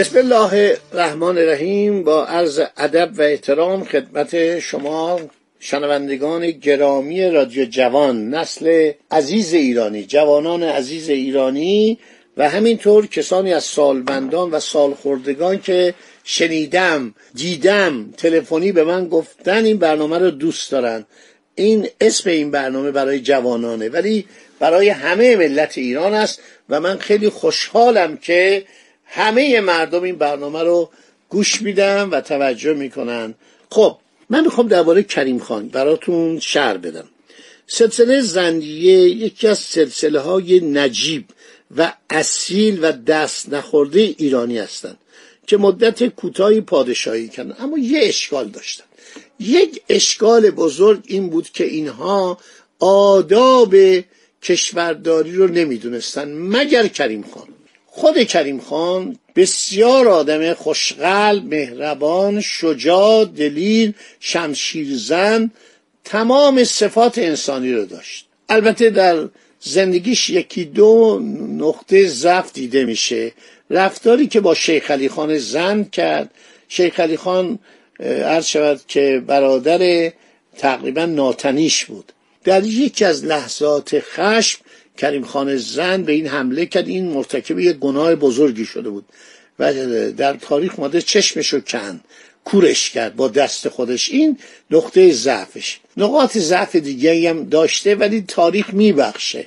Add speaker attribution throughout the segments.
Speaker 1: بسم الله الرحمن الرحیم. با عرض ادب و احترام خدمت شما شنوندگان گرامی رادیو جوان نسل عزیز ایرانی جوانان عزیز ایرانی و همینطور کسانی از سالمندان و سالخوردگان که شنیدم دیدم تلفنی به من گفتن این برنامه رو دوست دارن. این اسم این برنامه برای جوانانه ولی برای همه ملت ایران است و من خیلی خوشحالم که همه مردم این برنامه رو گوش میدن و توجه می‌کنن. خب من می‌خوام درباره کریم خان براتون شعر بدم. سلسله زندیه یکی از سلسله های نجیب و اصیل و دست نخورده ایرانی هستند که مدت کوتاهی پادشاهی کردن. اما یه اشکال داشتن. یک اشکال بزرگ این بود که اینها آداب کشورداری رو نمی‌دونستن. مگر کریم خان؟ خود کریم خان بسیار آدم خوشقلب مهربان شجاع دلیر شمشیرزن تمام صفات انسانی رو داشت. البته در زندگیش یکی دو نقطه ضعف دیده میشه. رفتاری که با شیخ علی خان زن کرد. شیخ علی خان عرض شود که برادر تقریبا ناتنیش بود. در یکی از لحظات خشم کریم خان زن به این حمله کرد. این مرتکب یک گناه بزرگی شده بود. و در تاریخ ماده چشمشو کند. کورش کرد با دست خودش. این نقطه ضعفش. نقاط ضعف دیگه هم داشته ولی تاریخ میبخشه.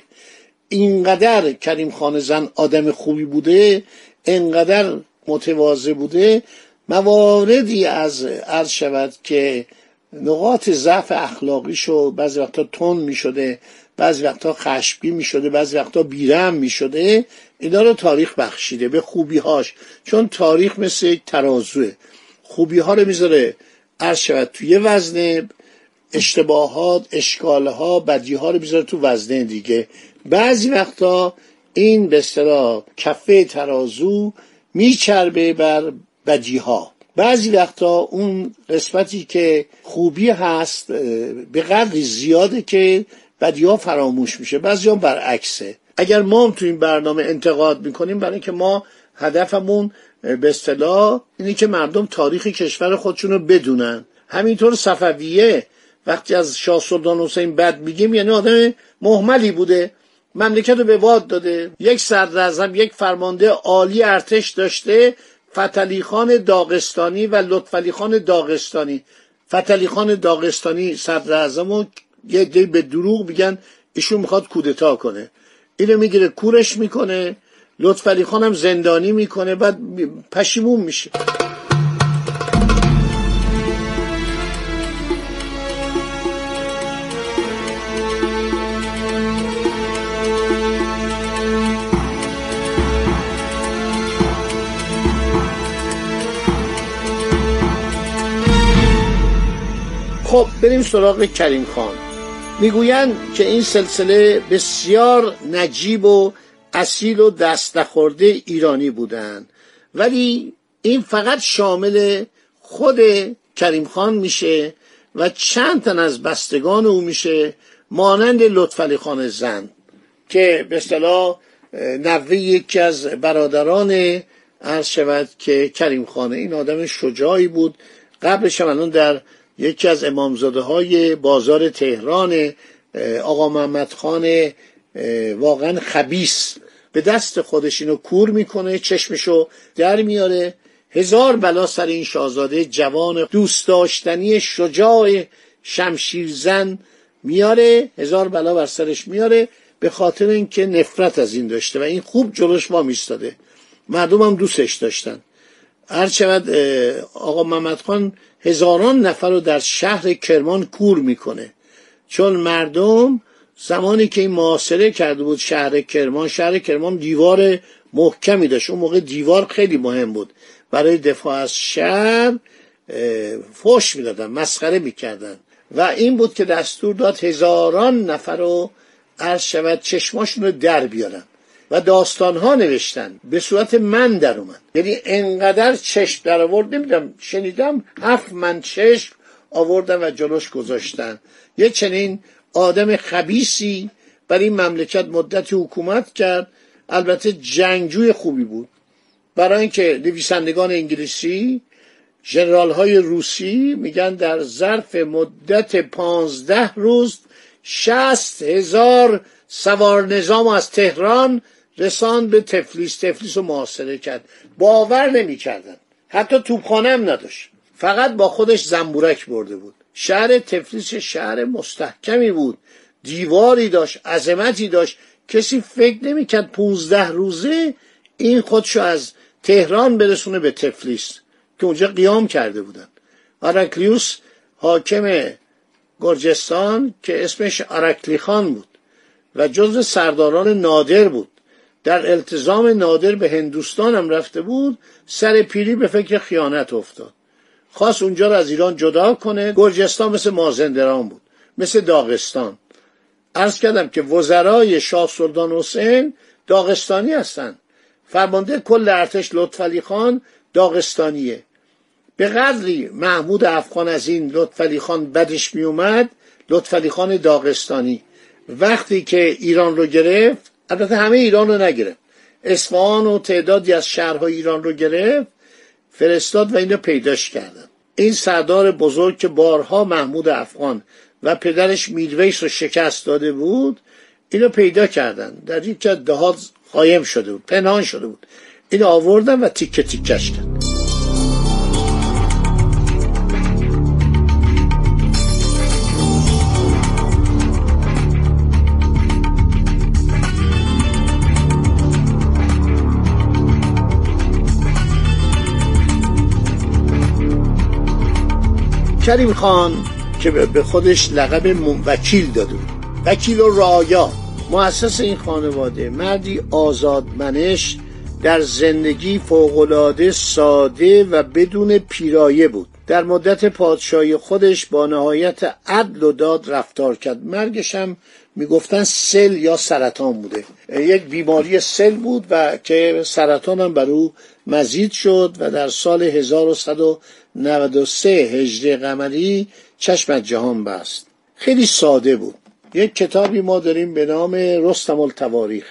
Speaker 1: اینقدر کریم خان زن آدم خوبی بوده اینقدر متواضع بوده مواردی از عرض شود که نقاط ضعف اخلاقیشو بعضی وقتا تون می شده بعضی خشبی می شده بعضی وقتا بیرم می شده اینا رو تاریخ بخشیده به خوبی هاش چون تاریخ مثل یک ترازوه. خوبی ها رو می‌ذاره. عرض شود توی وزنه اشتباهات اشکال ها بدی ها رو می‌ذاره تو وزنه دیگه. بعضی وقتا این به اصطلاح کفه ترازو میچربه بر بدی ها بعضی وقتا اون قسمتی که خوبی هست به قدری زیاده که بدی ها فراموش میشه بعضی هم برعکسه. اگر ما هم تو این برنامه انتقاد می‌کنیم برای اینکه ما هدفمون به اصطلاح اینه که مردم تاریخ کشور خودشون رو بدونن. همینطور صفویه وقتی از شاه سلطان حسین بد میگیم یعنی آدم محملی بوده. مملکت رو به واد داده. یک صدر یک فرمانده عالی ارتش داشته فتلی خان داغستانی و لطفلی خان داغستانی. فتلی خان داغستانی صدر یه دی به دروغ میگن ایشون می‌خواد کودتا کنه. اینو می‌گیره کورش می‌کنه. لطفعلی خانم زندانی می‌کنه بعد پشیمون میشه. خب بریم سراغ کریم خان. می‌گویند که این سلسله بسیار نجیب و اصیل و دست نخورده ایرانی بودند. ولی این فقط شامل خود کریم خان میشه و چند تن از بستگان او میشه مانند لطفعلی خان زن که به اصطلاح نوه یکی از برادران عرض شود که کریم خانه این آدم شجاعی بود. قبلش هم الان در یکی از امامزاده های بازار تهران آقا محمد خان واقعا خبیس به دست خودش اینو کور می‌کنه چشمشو در میاره. هزار بلا سر این شاهزاده جوان دوست داشتنی شجاع شمشیرزن میاره هزار بلا بر سرش میاره به خاطر اینکه نفرت از این داشته و این خوب جلوش وا میستاده مردم هم دوستش داشتن. هر شود آقا محمد خان هزاران نفر رو در شهر کرمان کور می‌کنه. چون مردم زمانی که این معاصره کرده بود شهر کرمان شهر کرمان دیوار محکمی داشت. اون موقع دیوار خیلی مهم بود. برای دفاع از شهر فوش می‌دادن مسخره می‌کردن. و این بود که دستور داد هزاران نفر رو عرض شود چشماشون رو در بیارن. و داستان ها نوشتن. به صورت من در اومد. یعنی انقدر چشم در آورد نمی‌دونم شنیدم هفت من چشم آوردن و جلوش گذاشتن. یه چنین آدم خبیسی بر این مملکت مدتی حکومت کرد. البته جنگجوی خوبی بود. برای اینکه نویسندگان انگلیسی جنرال های روسی میگن در ظرف مدت پانزده روز شست هزار سوار نظام از تهران رساند به تفلیس تفلیس رو محاصره کرد. باور نمی‌کردن. حتی توپخانه هم نداشت. فقط با خودش زنبورک برده بود. شهر تفلیس شهر مستحکمی بود. دیواری داشت عظمتی داشت. کسی فکر نمی‌کرد پونزده روزه این خودشو از تهران برسونه به تفلیس. که اونجا قیام کرده بودن. آرکلیوس حاکم گرجستان که اسمش آرکلی خان بود و جزو سرداران نادر بود. در التزام نادر به هندوستان هم رفته بود سر پیری به فکر خیانت افتاد. خواست اونجا رو از ایران جدا کنه. گرجستان مثل مازندران بود مثل داغستان. عرض کردم که وزرای شاه سلطان حسین داغستانی هستند فرمانده کل ارتش لطفعلی خان داغستانیه. به قدری محمود افغان از این لطفعلی خان بدش می اومد لطفعلی خان داغستانی. وقتی که ایران رو گرفت البته همه ایران رو نگرفت. اصفهان و تعدادی از شهرهای ایران رو گرفت فرستاد و اینو پیداش کردن. این سردار بزرگ که بارها محمود افغان و پدرش میرویس رو شکست داده بود اینو پیدا کردن. در یک دهات قایم شده بود پنهان شده بود. اینو آوردن و تیکه تیکش کردن. کریم خان که به خودش لقب وکیل داده بود. وکیل و رایا. مؤسس این خانواده مردی آزادمنش در زندگی فوقالعاده ساده و بدون پیرایه بود. در مدت پادشاهی خودش با نهایت عدل و داد رفتار کرد. مرگش هم می‌گفتن سل یا سرطان بوده. یک بیماری سل بود و که سرطان هم بر او مزید شد و در سال 1193 هجری قمری چشم جهان بست. خیلی ساده بود. یک کتابی ما داریم به نام رستم التواریخ.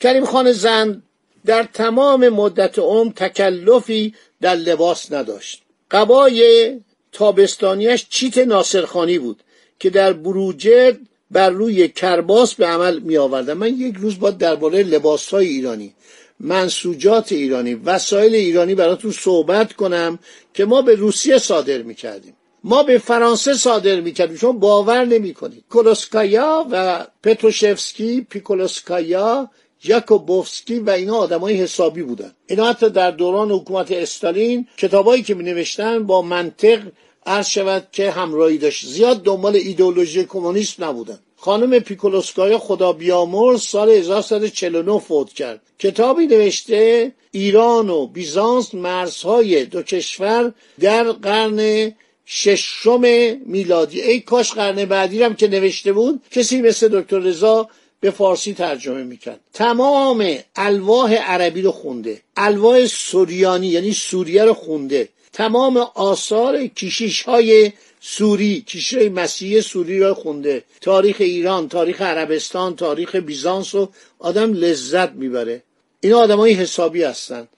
Speaker 1: کریم خان زند در تمام مدت عمر تکلفی در لباس نداشت. قبای تابستانیش چیت ناصرخانی بود که در بروجرد بر روی کرباس به عمل می آوردن من یک روز باید درباره لباس های ایرانی منسوجات ایرانی وسایل ایرانی براتون صحبت کنم که ما به روسیه صادر می کردیم ما به فرانسه صادر می‌کردیم. شما باور نمی‌کنید. کولوسکایا و پتروشفسکی پیکولوسکایا یاکوبوفسکی و اینا آدمای حسابی بودن. اینا حتی در دوران حکومت استالین کتابایی که می نوشتن با منطق عرض شود که همراهی داشت. زیاد دنبال ایدئولوژی کمونیسم نبودن. خانم پیکولوسکایا خدا بیامرز سال 1149 فوت کرد. کتابی نوشته ایران و بیزانس مرزهای دو کشور در قرن ششم میلادی. ای کاش قرن بعدی هم که نوشته بود کسی مثل دکتر رضا به فارسی ترجمه می‌کرد. تمام الواح عربی رو خونده. الواح سوریانی یعنی سوریه رو خونده. تمام آثار کشیش های سوری کشیش های مسیحی سوری رو خونده. تاریخ ایران تاریخ عربستان تاریخ بیزانس رو آدم لذت می‌بره. اینا آدم های حسابی هستن.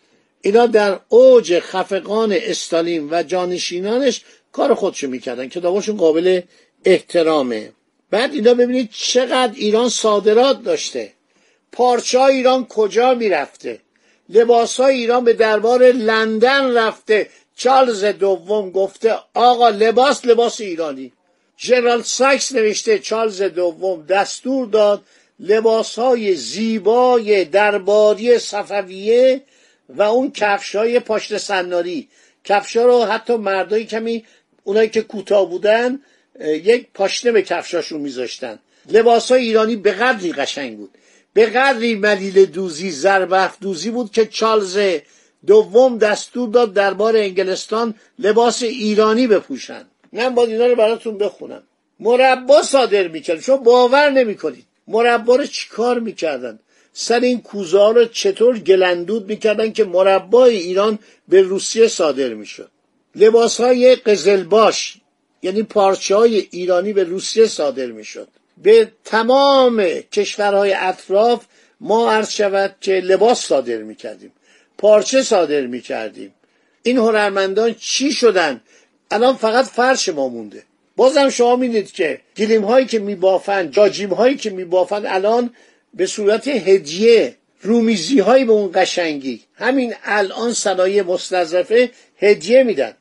Speaker 1: اینا در اوج خفقان استالین و جانشینانش کار خودشو می‌کردن. کتاباشون قابل احترامه. بعد اینا ببینید چقدر ایران صادرات داشته. پارچه ایران کجا می‌رفته؟ لباس های ایران به دربار لندن رفته. چارلز دوم گفته آقا لباس لباس ایرانی. جنرال ساکس نوشته چارلز دوم دستور داد لباس های زیبای درباری صفویه و اون کفش های پاشت سناری کفشا رو حتی مردایی کمی اونایی که کوتاه بودن یک پاشنه به کفشاشون میذاشتن. لباس های ایرانی به قدری قشنگ بود. به قدری ملیل دوزی زربف دوزی بود که چالز دوم دستور داد دربار انگلستان لباس ایرانی بپوشن. من با اینا رو براتون بخونم. مربا صادر می‌کرد. شما باور نمی‌کنید. مربا رو چیکار می‌کردن؟ سر این کوزه رو چطور گلندود می‌کردن که مربای ایران به روسیه صادر می‌شد؟ لباس های قزلباش یعنی پارچه های ایرانی به روسیه صادر می‌شد. به تمام کشورهای اطراف ما عرض شود که لباس صادر می‌کردیم. پارچه صادر می‌کردیم. این هنرمندان چی شدن؟ الان فقط فرش ما مونده. بازم شما می‌دید که گلیم هایی که میبافن جاجیم هایی که میبافن الان به صورت هدیه رومیزی هایی به اون قشنگی. همین الان صنایع مستظرفه هدیه میدن.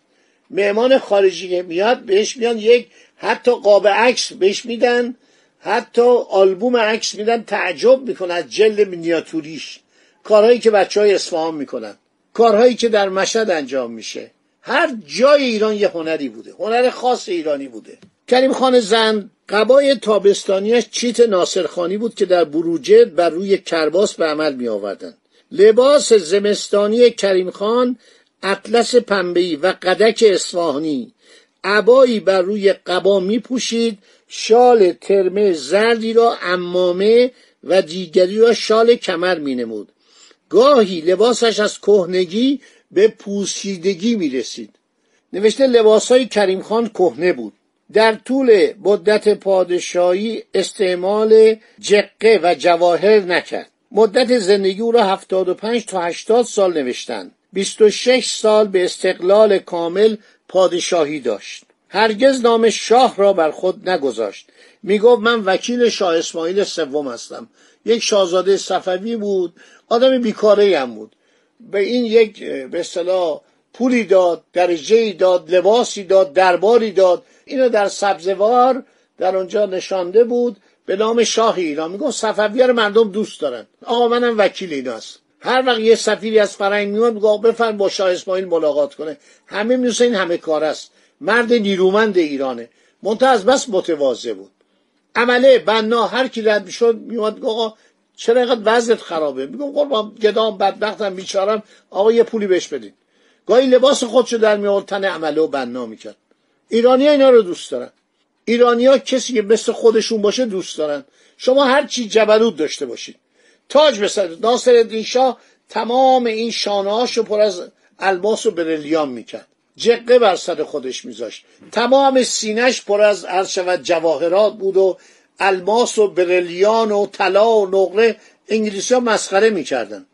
Speaker 1: مهمان خارجی میاد بهش میان یک حتی قاب عکس بهش میدن حتی آلبوم عکس میدن تعجب می‌کنه از جلد مینیاتوریش. کارهایی که بچه های اصفهان می‌کنن کارهایی که در مشهد انجام میشه هر جای ایران یه هنری بوده هنر خاص ایرانی بوده کریم خان زن قبای تابستانیش چیت ناصرخانی بود که در بروجه بر روی کرباس به عمل می آوردن. لباس زمستانی کریم خان اطلس پنبهی و قدک اصفهانی عبایی بر روی قبا می پوشید شال ترمه زردی را امامه و دیگری را شال کمر می نمود. گاهی لباسش از کهنگی به پوسیدگی می رسید. نوشته لباس های کریم خان کهنه بود. در طول مدت پادشاهی استعمال جقه و جواهر نکرد. مدت زندگی او را 75 تا 80 سال نوشتند. 26 سال به استقلال کامل پادشاهی داشت. هرگز نام شاه را بر خود نگذاشت. می‌گفت من وکیل شاه اسماعیل سوم هستم. یک شاهزاده صفوی بود. آدم بیکاره هم بود. به این یک به اصطلاح پولی داد درجه داد لباسی داد درباری داد. اینو در سبزوار در اونجا نشانده بود به نام شاه ایران. میگن صفویه رو مردم دوست دارن. آقا منم وکیل ایناست هر وقت یه سفیری از فرنگ میاد میگه بفرم با شاه اسماعیل ملاقات کنه. همه می‌دونن این همه کار است. مرد نیرومند ایرانه. منتها از بس متواضع بود. عمله بنا هر کی رد می‌شد میومد آقا چرا اینقدر وضعت خرابه؟ میگم قربان گدام بدبختم بیچارم. آقا یه پولی بهش بدین. گاهی لباس خودشو در میآورد تن عمله و بنا می‌کرد. ایرانی اینا رو دوست دارن. ایرانیا کسی که مثل خودشون باشه دوست دارن. شما هر چی جبروت داشته باشید تاج بسر ناصر شاه تمام این شانه پر از الماس و برلیان می‌کرد. جقه بر سر خودش میذاشت. تمام سینش پر از عرض شود جواهرات بود و الماس و برلیان و طلا و نقره انگلیسی ها مسخره می‌کردن.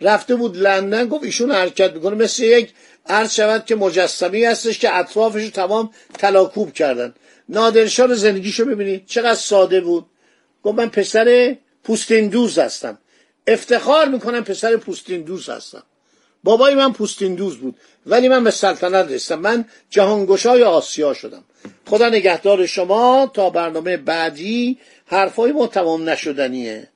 Speaker 1: رفته بود لندن گفت ایشون حرکت می‌کنه. مثل یک عرض شود که مجسمی هستش که اطرافش رو تمام تلاکوب کردن. نادرشاه زندگیشو ببینید. چقدر ساده بود. گفت من پسر پوستین دوز هستم. افتخار می‌کنم پسر پوستین دوز هستم. بابای من پوستین دوز بود ولی من به سلطنت رسیدم. من جهانگشای آسیا شدم. خدا نگهدار شما تا برنامه بعدی حرفای ما تمام نشدنیه.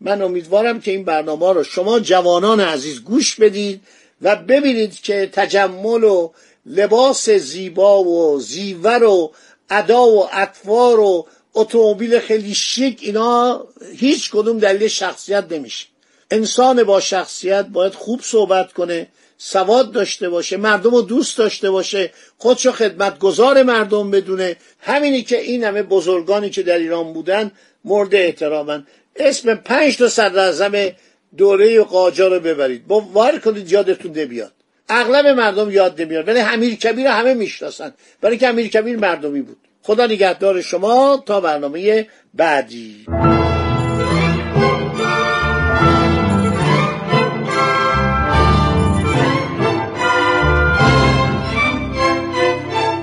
Speaker 1: من امیدوارم که این برنامه رو شما جوانان عزیز گوش بدید و ببینید که تجمل و لباس زیبا و زیور و ادا و اطوار و اتومبیل خیلی شیک اینا هیچ کدوم دلیل شخصیت نمیشه. انسان با شخصیت باید خوب صحبت کنه سواد داشته باشه مردم رو دوست داشته باشه خودشو خدمتگزار مردم بدونه. همینی که این همه بزرگانی که در ایران بودن مورد احترامن. اسم پنج تا صدر دوره قاجار رو ببرید. با وار کنید یادتون نمیاد. اغلب مردم یاد نمیاد. ولی امیر کبیر همه می‌شناسن. برای که امیر کبیر مردمی بود. خدا نگهدار شما. تا برنامه بعدی.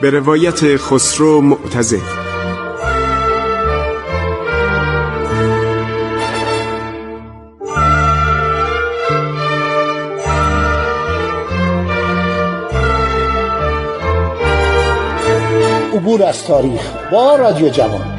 Speaker 2: به روایت خسرو معتظر
Speaker 1: عبور از تاریخ با رادیو جوان.